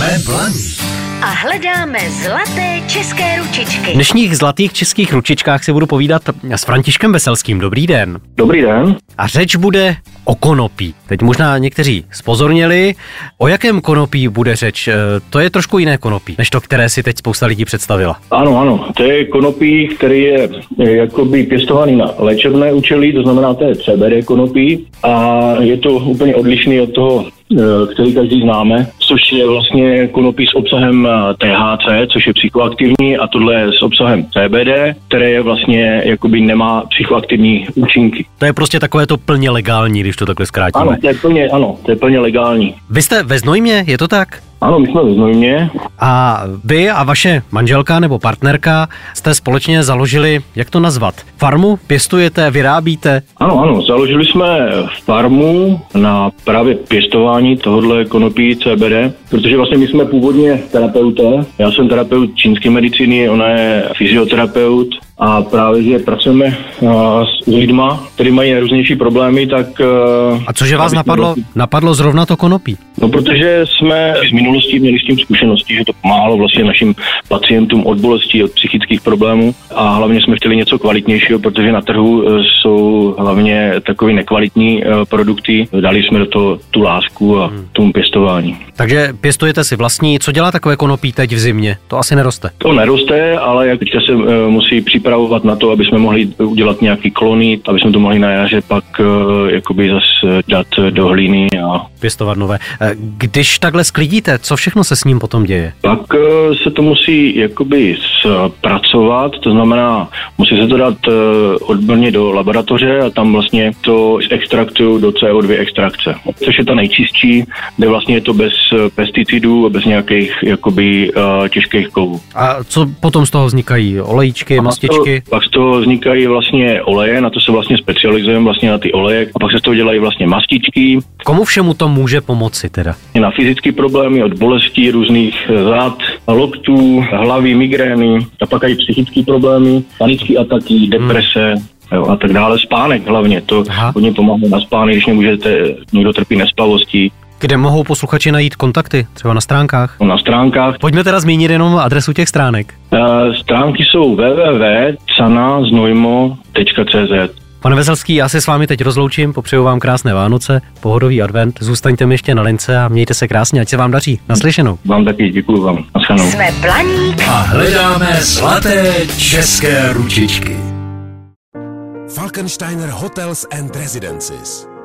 Jsme blaní a hledáme zlaté české ručičky. V dnešních zlatých českých ručičkách si budu povídat s Františkem Veselským. Dobrý den. Dobrý den. A řeč bude o konopí. Teď možná někteří spozorněli, o jakém konopí bude řeč. E, to je trošku jiné konopí, než to, které si teď spousta lidí představila. Ano, ano, to je konopí, který je jakoby pěstovaný na léčebné účely, to znamená, to je CBD konopí a je to úplně odlišný od toho Eh, který každý známe, což je vlastně konopí s obsahem eh, THC, což je psychoaktivní, a tohle je s obsahem CBD, které je vlastně jakoby nemá psychoaktivní účinky. To je prostě takové to plně legální, když to takhle zkrátíme. Ano, to je plně, ano, to je plně legální. Vy jste ve Znojmě, je to tak? Ano, my jsme ve Znojmě. A vy a vaše manželka nebo partnerka jste společně založili, jak to nazvat, farmu? Pěstujete, vyrábíte? Ano, ano, založili jsme farmu na právě pěstování tohohle konopí CBD, protože vlastně my jsme původně terapeuté. Já jsem terapeut čínské medicíny, ona je fyzioterapeut a právě, že pracujeme s lidma, kteří mají nejrůznější problémy, tak... A cože vás napadlo, vlastně... napadlo zrovna to konopí? No, protože jsme z minulosti měli s tím zkušenosti, že to pomáhalo vlastně našim pacientům od bolestí, od psychických problémů a hlavně jsme chtěli něco kvalitnějšího, protože na trhu e, jsou hlavně takové nekvalitní produkty. Dali jsme do toho tu lásku a hmm. tomu pěstování. Takže pěstujete si vlastní. Co dělá takové konopí teď v zimě? To asi neroste. To neroste, ale jak teďka se e, musí připravovat na to, aby jsme mohli udělat nějaký klony, aby jsme to mohli na jaře pak jakoby zase dát do hlíny a pěstovat nové. Když takhle sklidíte, co všechno se s ním potom děje? Pak eh, se to musí jakoby zpracovat, to znamená, musí se to dát eh, odborně do laboratoře a tam vlastně to extraktují do CO2 extrakce, což je ta nejčistší, kde vlastně je to bez eh, pesticidů, bez nějakých jakoby těžkých kovů. A co potom z toho vznikají? Olejíčky, a mastičky? To, pak z toho vznikají vlastně oleje, na to se vlastně specializujeme vlastně na ty oleje a pak se z toho dělají vlastně mastičky. Komu všemu to může pomoci teda? Na fyzické problémy od bolestí, různých eh, zád, loktů, hlavy, migrény a pak i psychické problémy, panické ataky, deprese, hmm. Jo, a tak dále. Spánek hlavně, to Aha. hodně pomáhá na spánek, když nemůžete, někdo trpí nespavostí. Kde mohou posluchači najít kontakty? Třeba na stránkách? Na stránkách. Pojďme teda zmínit jenom adresu těch stránek. Uh, stránky jsou www.canaznojmo.cz Pane Veselský, já se s vámi teď rozloučím, popřeju vám krásné Vánoce, pohodový advent, zůstaňte mi ještě na lince a mějte se krásně, ať se vám daří. Naslyšenou. Vám taky děkuji vám. Naschanou. Jsme Blaník a hledáme zlaté české ručičky. Falkensteiner Hotels and Residences.